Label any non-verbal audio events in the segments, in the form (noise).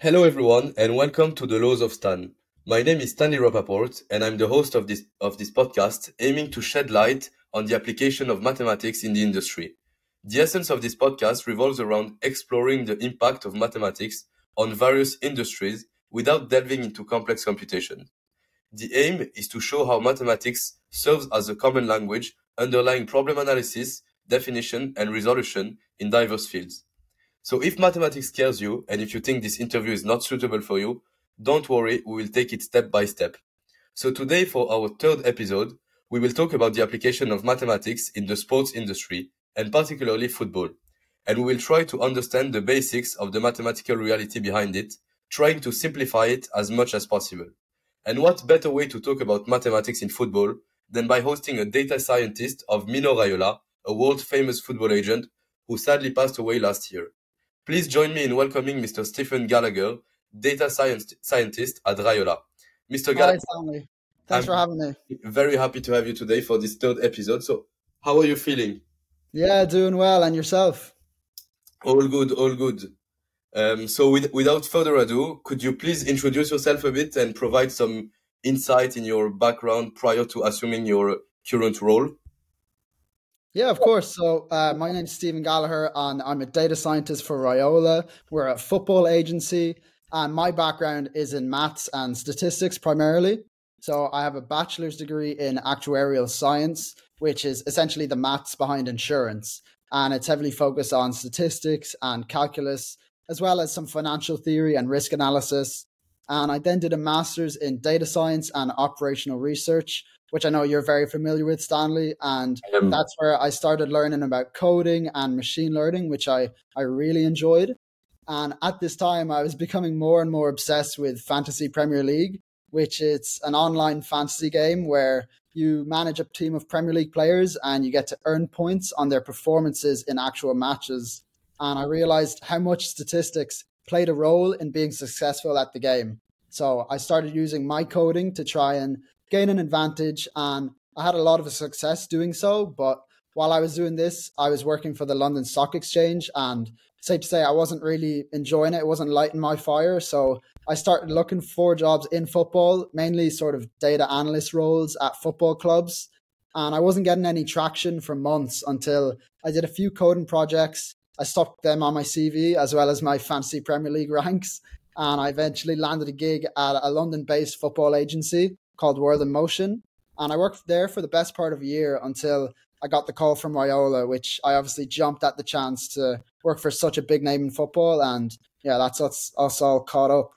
Hello everyone and welcome to the Laws of Stan. My name is Stanley Rappaport and I'm the host of this of this podcast aiming to shed light on the application of mathematics in the industry. The essence of this podcast revolves around exploring the impact of mathematics on various industries without delving into complex computation. The aim is to show how mathematics serves as a common language underlying problem analysis, definition and resolution in diverse fields. So if mathematics scares you and if you think this interview is not suitable for you, don't worry, we will take it step by step. So today for our third episode, we will talk about the application of mathematics in the sports industry and particularly football. And we will try to understand the basics of the mathematical reality behind it, trying to simplify it as much as possible. And what better way to talk about mathematics in football than by hosting a data scientist of Mino Raiola, a world famous football agent who sadly passed away last year. Please join me in welcoming Mr. Stephen Gallagher, data science, scientist at Raiola. Mr. Gallagher. Hi, Thanks I'm for having me. Very happy to have you today for this third episode. So, how are you feeling? Yeah, doing well. And yourself? All good, all good. Um, so, with, without further ado, could you please introduce yourself a bit and provide some insight in your background prior to assuming your current role? Yeah, of course. So uh, my name is Stephen Gallagher, and I'm a data scientist for Raiola. We're a football agency, and my background is in maths and statistics primarily. So I have a bachelor's degree in actuarial science, which is essentially the maths behind insurance, and it's heavily focused on statistics and calculus, as well as some financial theory and risk analysis. And I then did a master's in data science and operational research, which I know you're very familiar with, Stanley. And um, that's where I started learning about coding and machine learning, which I, I really enjoyed. And at this time, I was becoming more and more obsessed with Fantasy Premier League, which is an online fantasy game where you manage a team of Premier League players and you get to earn points on their performances in actual matches. And I realized how much statistics played a role in being successful at the game. So I started using my coding to try and gain an advantage. And I had a lot of success doing so. But while I was doing this, I was working for the London Stock Exchange. And safe to say, I wasn't really enjoying it. It wasn't lighting my fire. So I started looking for jobs in football, mainly sort of data analyst roles at football clubs. And I wasn't getting any traction for months until I did a few coding projects. I stuck them on my CV as well as my fantasy Premier League ranks. And I eventually landed a gig at a London based football agency called World in Motion. And I worked there for the best part of a year until I got the call from Raiola, which I obviously jumped at the chance to work for such a big name in football. And yeah, that's us, us all caught up.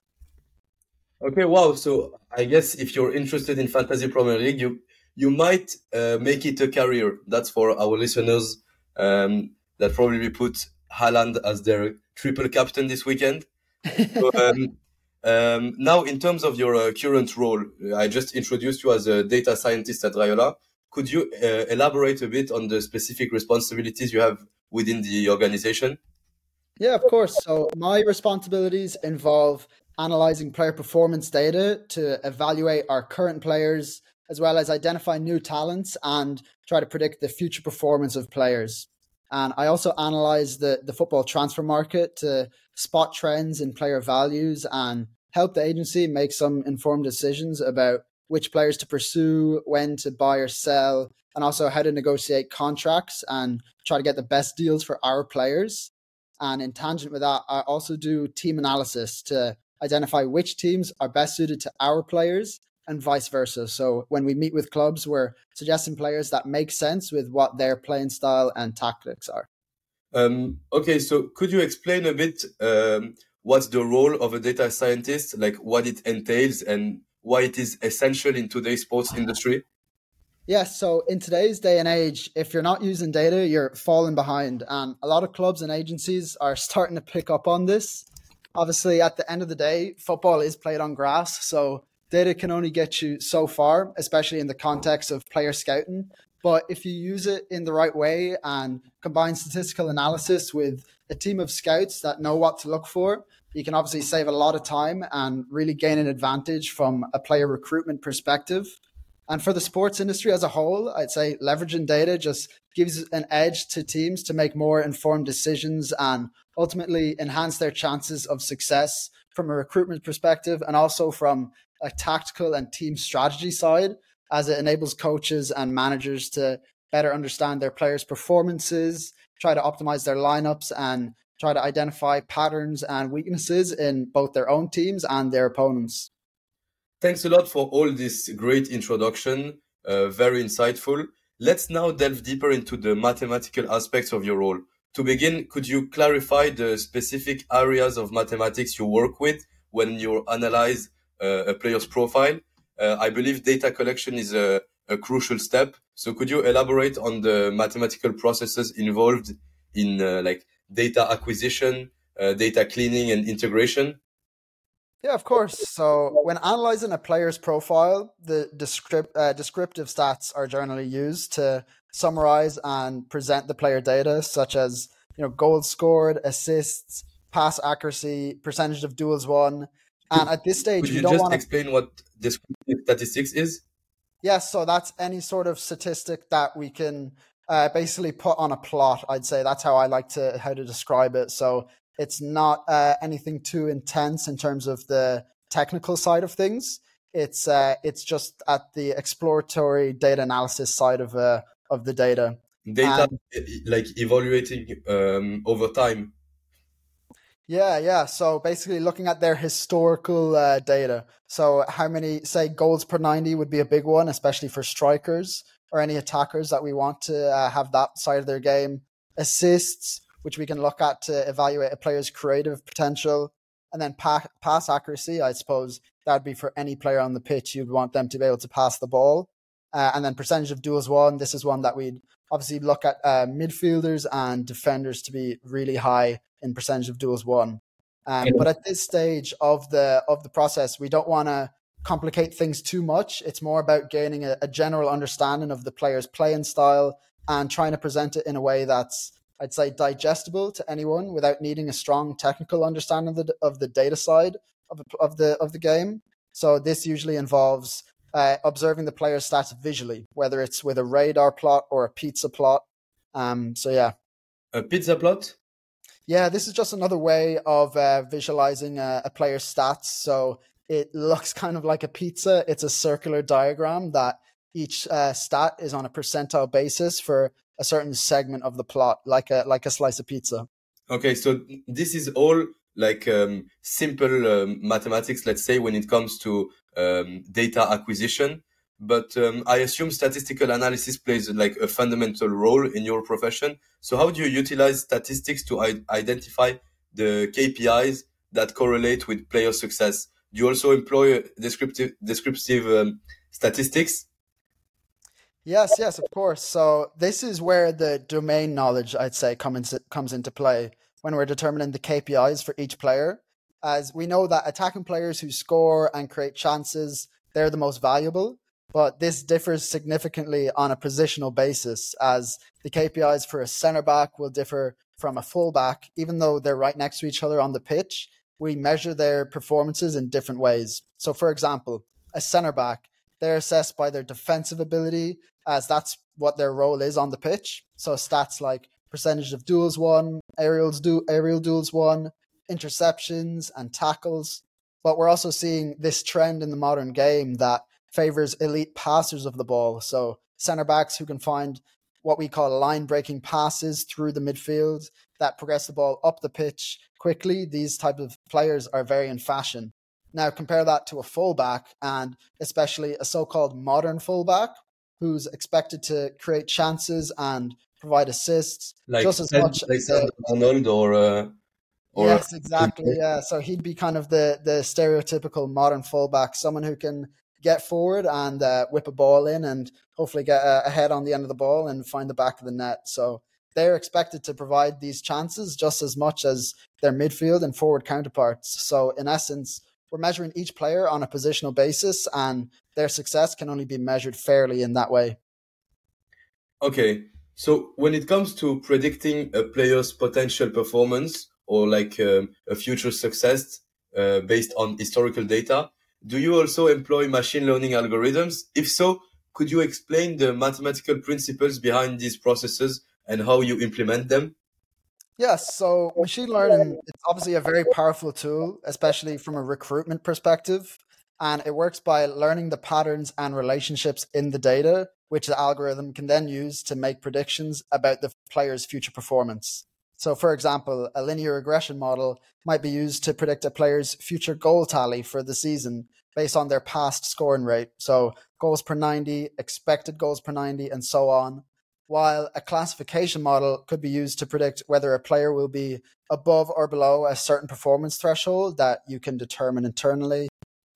Okay, wow. So I guess if you're interested in Fantasy Premier League, you you might uh, make it a career. That's for our listeners um, that probably put Haaland as their triple captain this weekend. So, (laughs) um, um, now, in terms of your uh, current role, I just introduced you as a data scientist at Raiola. Could you uh, elaborate a bit on the specific responsibilities you have within the organization? Yeah, of course. So, my responsibilities involve analyzing player performance data to evaluate our current players, as well as identify new talents and try to predict the future performance of players. And I also analyze the, the football transfer market to spot trends in player values and help the agency make some informed decisions about which players to pursue, when to buy or sell, and also how to negotiate contracts and try to get the best deals for our players. And in tangent with that, I also do team analysis to identify which teams are best suited to our players and vice versa. So when we meet with clubs, we're suggesting players that make sense with what their playing style and tactics are. Um, okay, so could you explain a bit um, what's the role of a data scientist, like what it entails and why it is essential in today's sports industry? Yes, so in today's day and age, if you're not using data, you're falling behind. And a lot of clubs and agencies are (laughs) starting to pick up on this. Obviously, at the end of the day, football is played on grass. So data can only get you so far, especially in the context of player scouting. But if you use it in the right way and combine statistical analysis with a team of scouts that know what to look for, you can obviously save a lot of time and really gain an advantage from a player recruitment perspective. And for the sports industry as a whole, I'd say leveraging data just gives an edge to teams to make more informed decisions and ultimately enhance their chances of success from a recruitment perspective and also from a tactical and team strategy side, as it enables coaches and managers to better understand their players' performances, try to optimize their lineups, and try to identify patterns and weaknesses in both their own teams and their opponents. Thanks a lot for all this great introduction. Uh, very insightful. Let's now delve deeper into the mathematical aspects of your role. To begin, could you clarify the specific areas of mathematics you work with when you analyze uh, a player's profile? Uh, I believe data collection is a, a crucial step. So could you elaborate on the mathematical processes involved in uh, like data acquisition, uh, data cleaning and integration? Yeah, of course. So when analyzing a player's profile, the descript, uh, descriptive stats are generally used to summarize and present the player data, such as you know goals scored, assists, pass accuracy, percentage of duels won. And at this stage, Could you, you don't just want to explain what descriptive statistics is? Yes, so that's any sort of statistic that we can uh, basically put on a plot. I'd say that's how I like to how to describe it. So it's not uh, anything too intense in terms of the technical side of things. It's uh, it's just at the exploratory data analysis side of uh, of the data. Data like evaluating um, over time. Yeah, yeah. So basically, looking at their historical uh, data. So how many, say, goals per ninety would be a big one, especially for strikers or any attackers that we want to uh, have that side of their game. Assists, which we can look at to evaluate a player's creative potential. And then pa- pass accuracy, I suppose that'd be for any player on the pitch. You'd want them to be able to pass the ball. Uh, and then percentage of duels won. This is one that we'd obviously look at uh, midfielders and defenders to be really high in percentage of duels won. Um, but at this stage of the of the process, we don't want to complicate things too much. It's more about gaining a, a general understanding of the player's playing style and trying to present it in a way that's I'd say digestible to anyone without needing a strong technical understanding of the of the data side of, of the of the game. So this usually involves uh, observing the player's stats visually, whether it's with a radar plot or a pizza plot. Um, so yeah, a pizza plot. Yeah, this is just another way of uh, visualizing a, a player's stats. So it (laughs) looks kind of like a pizza. It's a circular diagram that each uh, stat is on a percentile basis for a certain segment of the plot, like a like a slice of pizza. Okay, so this is all like um, simple um, mathematics, let's say, when it comes to um, data acquisition. But um, I assume statistical analysis plays like a fundamental role in your profession. So how do you utilize statistics to I- identify the KPIs that correlate with player success? Do you also employ descriptive descriptive um, statistics? Yes, yes, of course. So this is where the domain knowledge, I'd say, comes comes into play when we're determining the KPIs for each player. As we know that attacking players who score and create chances, they're the most valuable. But this differs significantly on a positional basis, as the KPIs for a centre back will differ from a fullback, even though they're right next to each other on the pitch. We measure their performances in different ways. So, for example, a centre back, they're assessed by their defensive ability, as that's what their role is on the pitch. So stats like percentage of duels won, aerials do aerial duels won, interceptions and tackles. But we're also seeing this trend in the modern game that favors elite passers of the ball. So center backs who can find what we call line breaking passes through the midfield that progress the ball up the pitch quickly. These type of players are very in fashion. Now compare that to a fullback and especially a so-called modern fullback who's expected to create chances and provide assists like just as much like as the, Arnold or uh, or yes, exactly. Yeah, so he'd be kind of the the stereotypical modern fullback, someone who can get forward and uh, whip a ball in and hopefully get a, a head on the end of the ball and find the back of the net. So they're expected to provide these chances just as much as their midfield and forward counterparts. So in essence, we're measuring each player on a positional basis, and their success can only be measured fairly in that way. Okay, so when it comes to predicting a player's potential performance or like um, a future success uh, based on historical data, do you also employ machine learning algorithms? If so, could you explain the mathematical principles behind these processes and how you implement them? Yes, so machine learning is obviously a very powerful tool, especially from a recruitment perspective. And it works by learning the patterns and relationships in the data, which the algorithm can then use to make predictions about the player's future performance. So, for example, a linear regression model might be used to predict a player's future goal tally for the season based on their past scoring rate. So, goals per 90, expected goals per 90, and so on. While a classification model could be used to predict whether a player will be above or below a certain performance threshold that you can determine internally.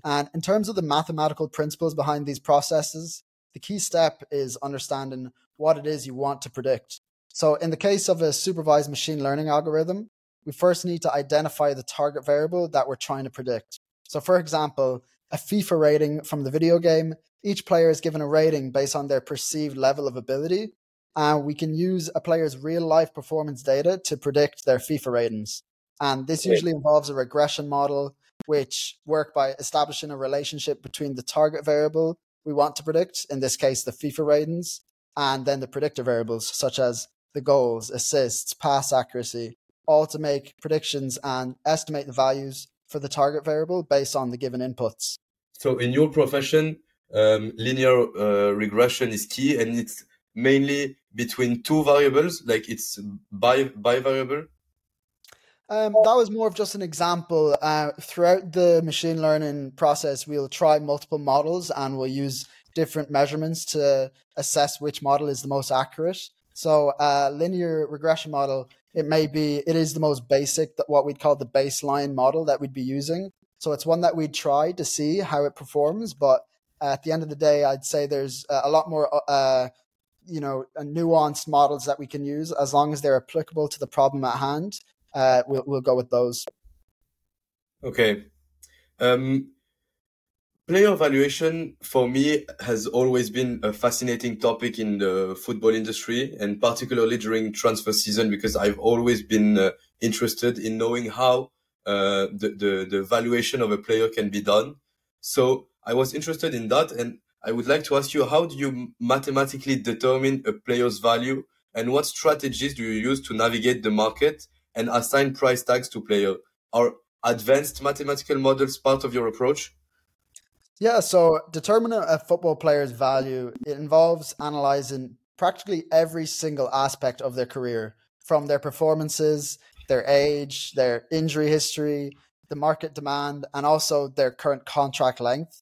And in terms of the mathematical principles behind these processes, the key step is understanding what it is you want to predict. So, in the case of a supervised machine learning algorithm, we first need to identify the target variable that we're trying to predict. So, for example, a FIFA rating from the video game, each player is given a rating based on their perceived level of ability. And we can use a player's real life performance data to predict their FIFA ratings. And this usually involves a regression model, which work by establishing a relationship between the target variable we want to predict, in this case, the FIFA ratings, and then the predictor variables, such as the goals, assists, pass accuracy, all to make predictions and estimate the values for the target variable based on the given inputs. So, in your profession, um, linear uh, regression is key, and it's mainly between two variables, like it's bi bivariable. Um, that was more of just an example. Uh, throughout the machine learning process, we'll try multiple models and we'll use different measurements to assess which model is the most accurate. So a uh, linear regression model, it may be, it is the most basic, what we'd call the baseline model that we'd be using. So it's one that we'd try to see how it performs. But at the end of the day, I'd say there's a lot more, uh, you know, nuanced models that we can use as long as they're applicable to the problem at hand. Uh, we'll, we'll go with those. Okay. Um, Player valuation for me has always been a fascinating topic in the football industry and particularly during transfer season because I've always been uh, interested in knowing how uh, the, the, the valuation of a player can be done. So I was interested in that and I would like to ask you how do you mathematically determine a player's value and what strategies do you use to navigate the market and assign price tags to player? Are advanced mathematical models part of your approach? Yeah, so determining a football player's value it involves analyzing practically every single aspect of their career, from their performances, their age, their injury history, the market demand, and also their current contract length.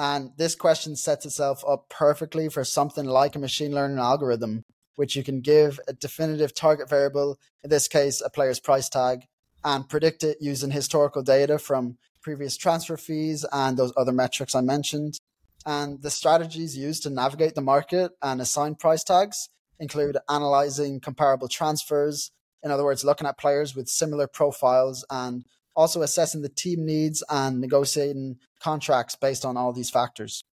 And this question sets itself up perfectly for something like a machine learning algorithm, which you can give a definitive target variable, in this case, a player's price tag, and predict it using historical data from previous transfer fees and those other metrics I mentioned. And the strategies used to navigate the market and assign price tags include analyzing comparable transfers, in other words, looking at players with similar profiles and also assessing the team needs and negotiating contracts based on all these factors.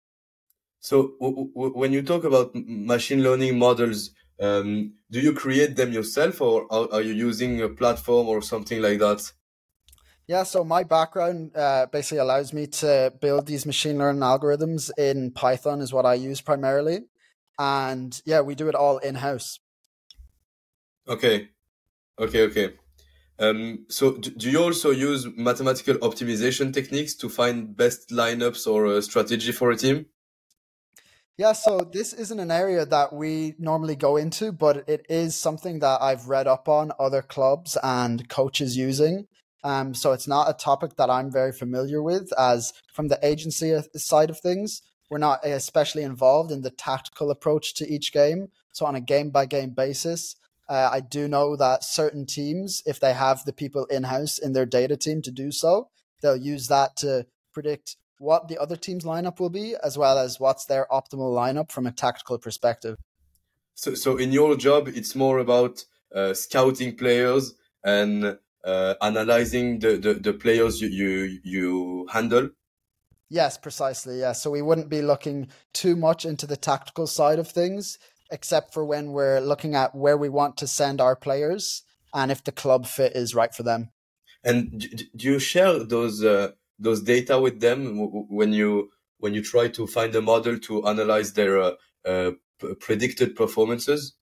So, w- w- when you talk about machine learning models, um, do you create them yourself or are, are you using a platform or something like that? Yeah, so my background uh, basically allows me to build these machine learning algorithms in Python, is what I use primarily. And yeah, we do it all in house. Okay. Okay, okay. Um, so, do you also use mathematical optimization techniques to find best lineups or a strategy for a team? Yeah, so this isn't an area that we normally go into, but it is something that I've read up on other clubs and coaches using. Um, so it's not a topic that I'm very familiar with, as from the agency side of things, we're not especially involved in the tactical approach to each game. So on a game by game basis, uh, I do know that certain teams, if they have the people in house in their data team to do so, they'll use that to predict what the other team's lineup will be, as well as what's their optimal lineup from a tactical perspective. So, so in your job, it's more about uh, scouting players and uh, analyzing the, the, the players you, you, you handle? Yes, precisely. Yeah. So we wouldn't be looking too much into the tactical side of things, except for when we're looking at where we want to send our players and if the club fit is right for them. And do you share those uh, those data with them when you when you try to find a model to analyze their uh, uh, predicted performances?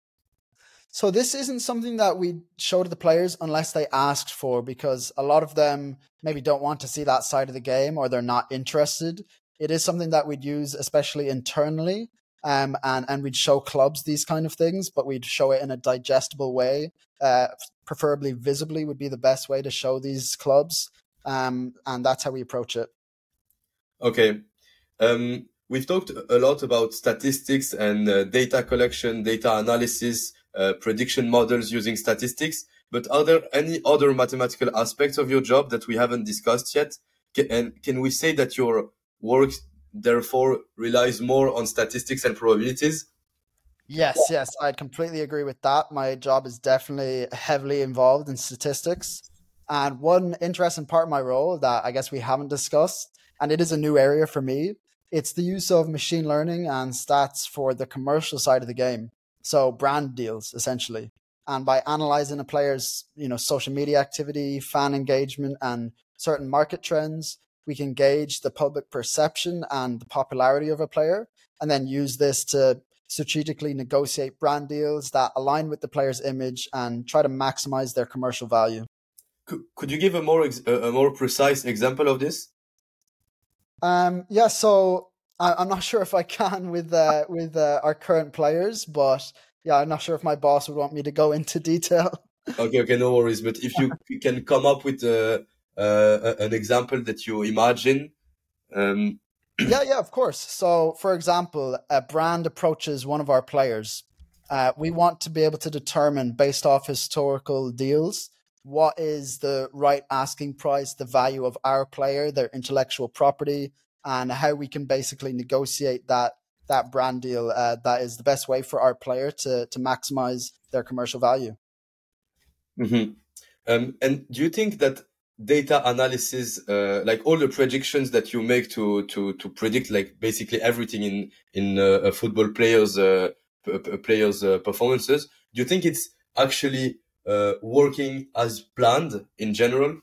So this isn't something that we show to the players unless they asked for, because a lot of them maybe don't want to see that side of the game or they're not interested. It is something that we'd use, especially internally, um, and and we'd show clubs these kind of things, but we'd show it in a digestible way. Uh, preferably visibly would be the best way to show these clubs, um, and that's how we approach it. Okay, um, we've talked a lot about statistics and uh, data collection, data analysis, uh, prediction models using statistics. But are there any other mathematical aspects of your job that we haven't discussed yet? Can, and can we say that your work therefore relies more on statistics and probabilities? Yes, yes, I completely agree with that. My job is definitely heavily involved in statistics. And one interesting part of my role that I guess we haven't discussed, and it is a new area for me, it's the use of machine learning and stats for the commercial side of the game. So brand deals essentially. And by analyzing a player's, you know, social media activity, fan engagement, and certain market trends, we can gauge the public perception and the popularity of a player, and then use this to strategically negotiate brand deals that align with the player's image and try to maximize their commercial value. Could, could you give a more ex- a more precise example of this? Um, yeah, so I, am not (laughs) sure if I can with uh, with uh, our current players, but yeah, I'm not sure if my boss would want me to go into detail. okay, okay, no worries. But if you (laughs) can come up with uh, uh, an example that you imagine. Um... (clears throat) yeah, yeah, of course. So, for example, a brand approaches one of our players. Uh, we want to be able to determine, based off historical deals, what is the right asking price, the value of our player, their intellectual property, and how we can basically negotiate that that brand deal uh, that is the best way for our player to to maximize their commercial value. Mm-hmm. Um, and do you think that data analysis, uh, like all the predictions that you make to to to predict, like basically everything in in uh, a football players uh, players uh, performances, do you think it's actually uh, working as planned in general?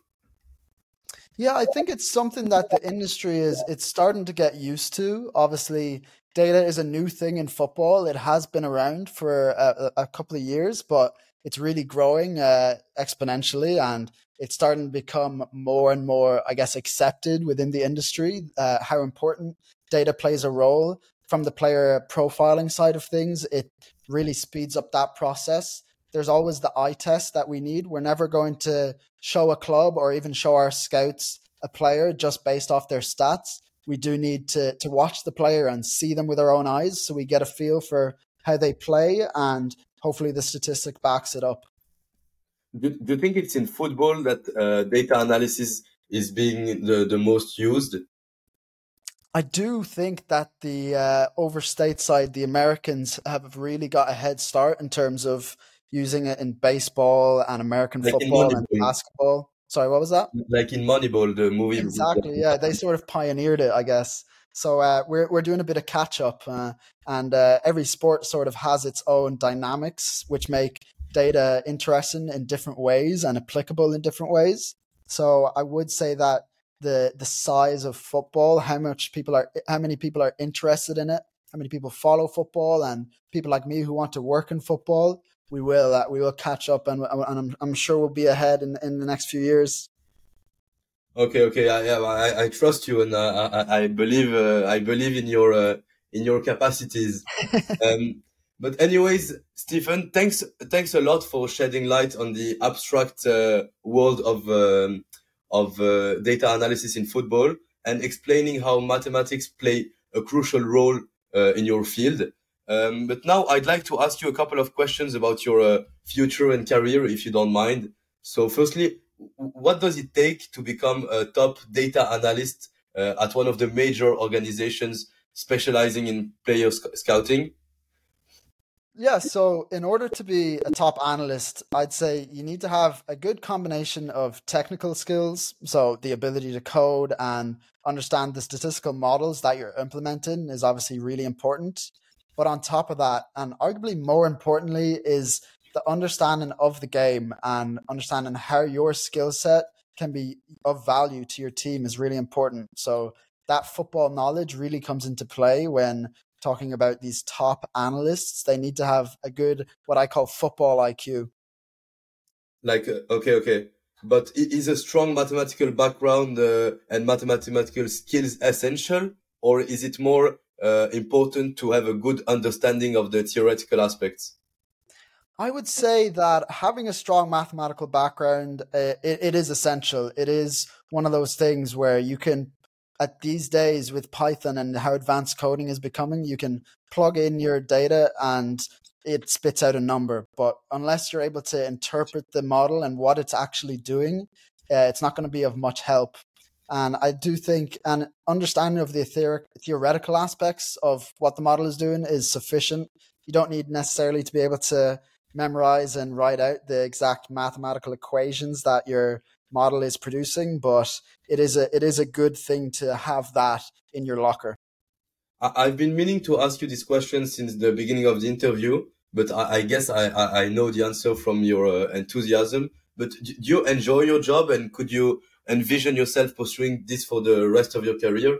Yeah, I think it's something that the industry is it's starting to get used to. Obviously, data is a new thing in football. It has been around for a, a couple of years, but it's really growing uh, exponentially and it's starting to become more and more, I guess, accepted within the industry uh, how important data plays a role. From the player profiling side of things, it really speeds up that process. There's always the eye test that we need. We're never going to show a club or even show our scouts a player just based off their stats. We do need to to watch the player and see them with our own eyes so we get a feel for how they play and hopefully the statistic backs it up. Do, do you think it's in football that uh, data analysis is being the, the most used? I do think that the uh, over stateside, the Americans have really got a head start in terms of using it in baseball and American like football and basketball. Sorry, what was that? Like in Moneyball, the movie. Exactly. Yeah, they sort of pioneered it, I guess. So uh, we're we're doing a bit of catch up, uh, and uh, every sport sort of has its own dynamics, which make data interesting in different ways and applicable in different ways. So I would say that the the size of football, how much people are, how many people are interested in it, how many people follow football, and people like me who want to work in football we will uh, we will catch up and, and I'm, I'm sure we'll be ahead in, in the next few years. Okay okay. I, yeah I, I trust you and uh, I, I believe uh, I believe in your uh, in your capacities. (laughs) Um, but anyways Stephen thanks thanks a lot for shedding light on the abstract uh, world of um, of uh, data analysis in football and explaining how mathematics play a crucial role in your field um, but now I'd like to ask you a couple of questions about your uh, future and career, if you don't mind. So, firstly, what does it take to become a top data analyst uh, at one of the major organizations specializing in player sc- scouting? Yeah, so in order to be a top analyst, I'd say you need to have a good combination of technical skills. So the ability to code and understand the statistical models that you're implementing is obviously really important. But on top of that, and arguably more importantly, is the understanding of the game and understanding how your skill set can be of value to your team is really important. So that football knowledge really comes into play when talking about these top analysts, they need to have a good, what I call football IQ. Like, uh, okay, okay. But is a strong mathematical background uh, and mathematical skills essential, or is it more uh, important to have a good understanding of the theoretical aspects? I would say that having a strong mathematical background, uh, it, it is essential. It is one of those things where you can, at these days with Python and how advanced coding is becoming, you can plug in your data and it spits out a number. But unless you're able to interpret the model and what it's actually doing, uh, it's not going to be of much help. And I do think an understanding of the theoretical aspects of what the model is doing is sufficient. You don't need necessarily to be able to memorize and write out the exact mathematical equations that your model is producing, but it is a it is a good thing to have that in your locker. I've been meaning to ask you this question since the beginning of the interview, but I, I guess I, I know the answer from your uh, enthusiasm. But do you enjoy your job, and could you envision yourself pursuing this for the rest of your career?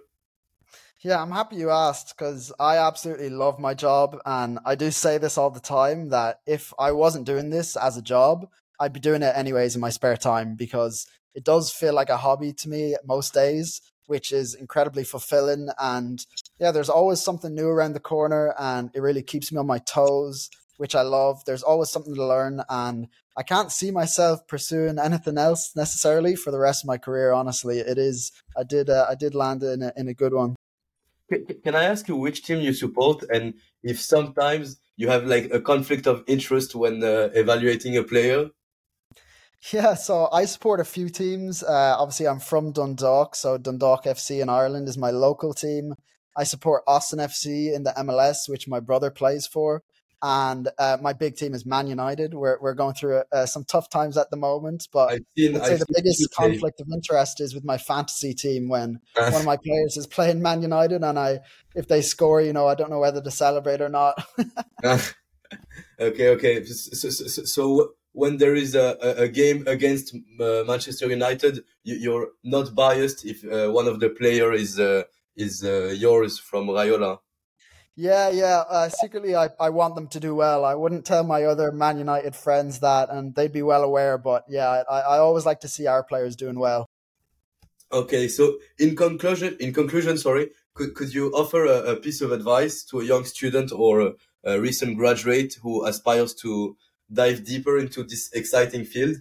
Yeah, I'm happy you asked because I absolutely love my job. And I do say this all the time that if I wasn't doing this as a job, I'd be doing it anyways in my spare time because it does feel like a hobby to me most days, which is incredibly fulfilling. And yeah, there's always something new around the corner and it really keeps me on my toes, which I love. There's always something to learn. And I can't see myself pursuing anything else necessarily for the rest of my career. Honestly, it is. I did. Uh, I did land in a, in a good one. Can I ask you which team you support, and if sometimes you have like a conflict of interest when uh, evaluating a player? Yeah, so I support a few teams. Uh, obviously, I'm from Dundalk, so Dundalk FC in Ireland is my local team. I support Austin FC in the MLS, which my brother plays for and uh, my big team is Man United. We're we're going through uh, some tough times at the moment, but seen, I'd say I've the biggest conflict of interest is with my fantasy team when one of my players is playing Man United, and I if they score, you know, I don't know whether to celebrate or not. (laughs) (laughs) okay, okay. So, so, so, when there is a, a game against uh, Manchester United, you, are not biased if uh, one of the player is uh, is uh, yours from Raiola. Yeah, yeah. Uh, secretly, I, I want them to do well. I wouldn't tell my other Man United friends that, and they'd be well aware. But yeah, I, I always like to see our players doing well. Okay, so in conclusion, in conclusion, sorry, could could you offer a, a piece of advice to a young student or a, a recent graduate who aspires to dive deeper into this exciting field?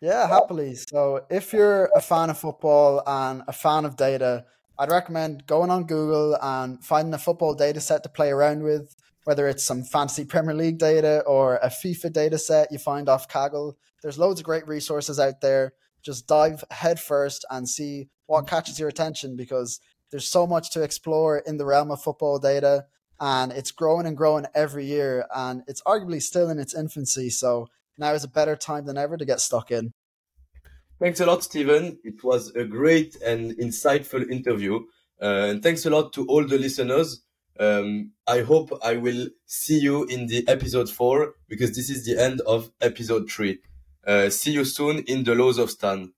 Yeah, happily. So if you're a fan of football and a fan of data, I'd recommend going on Google and finding a football data set to play around with, whether it's some fantasy Premier League data or a FIFA data set you find off Kaggle. There's loads of great resources out there. Just dive headfirst and see what catches your attention because there's so much to explore in the realm of football data and it's growing and growing every year and it's arguably still in its infancy. So now is a better time than ever to get stuck in. Thanks a lot, Stephen. It was a great and insightful interview. Uh, and thanks a lot to all the listeners. Um, I hope I will see you in the episode four because this is the end of episode three. Uh, see you soon in the laws of Stan.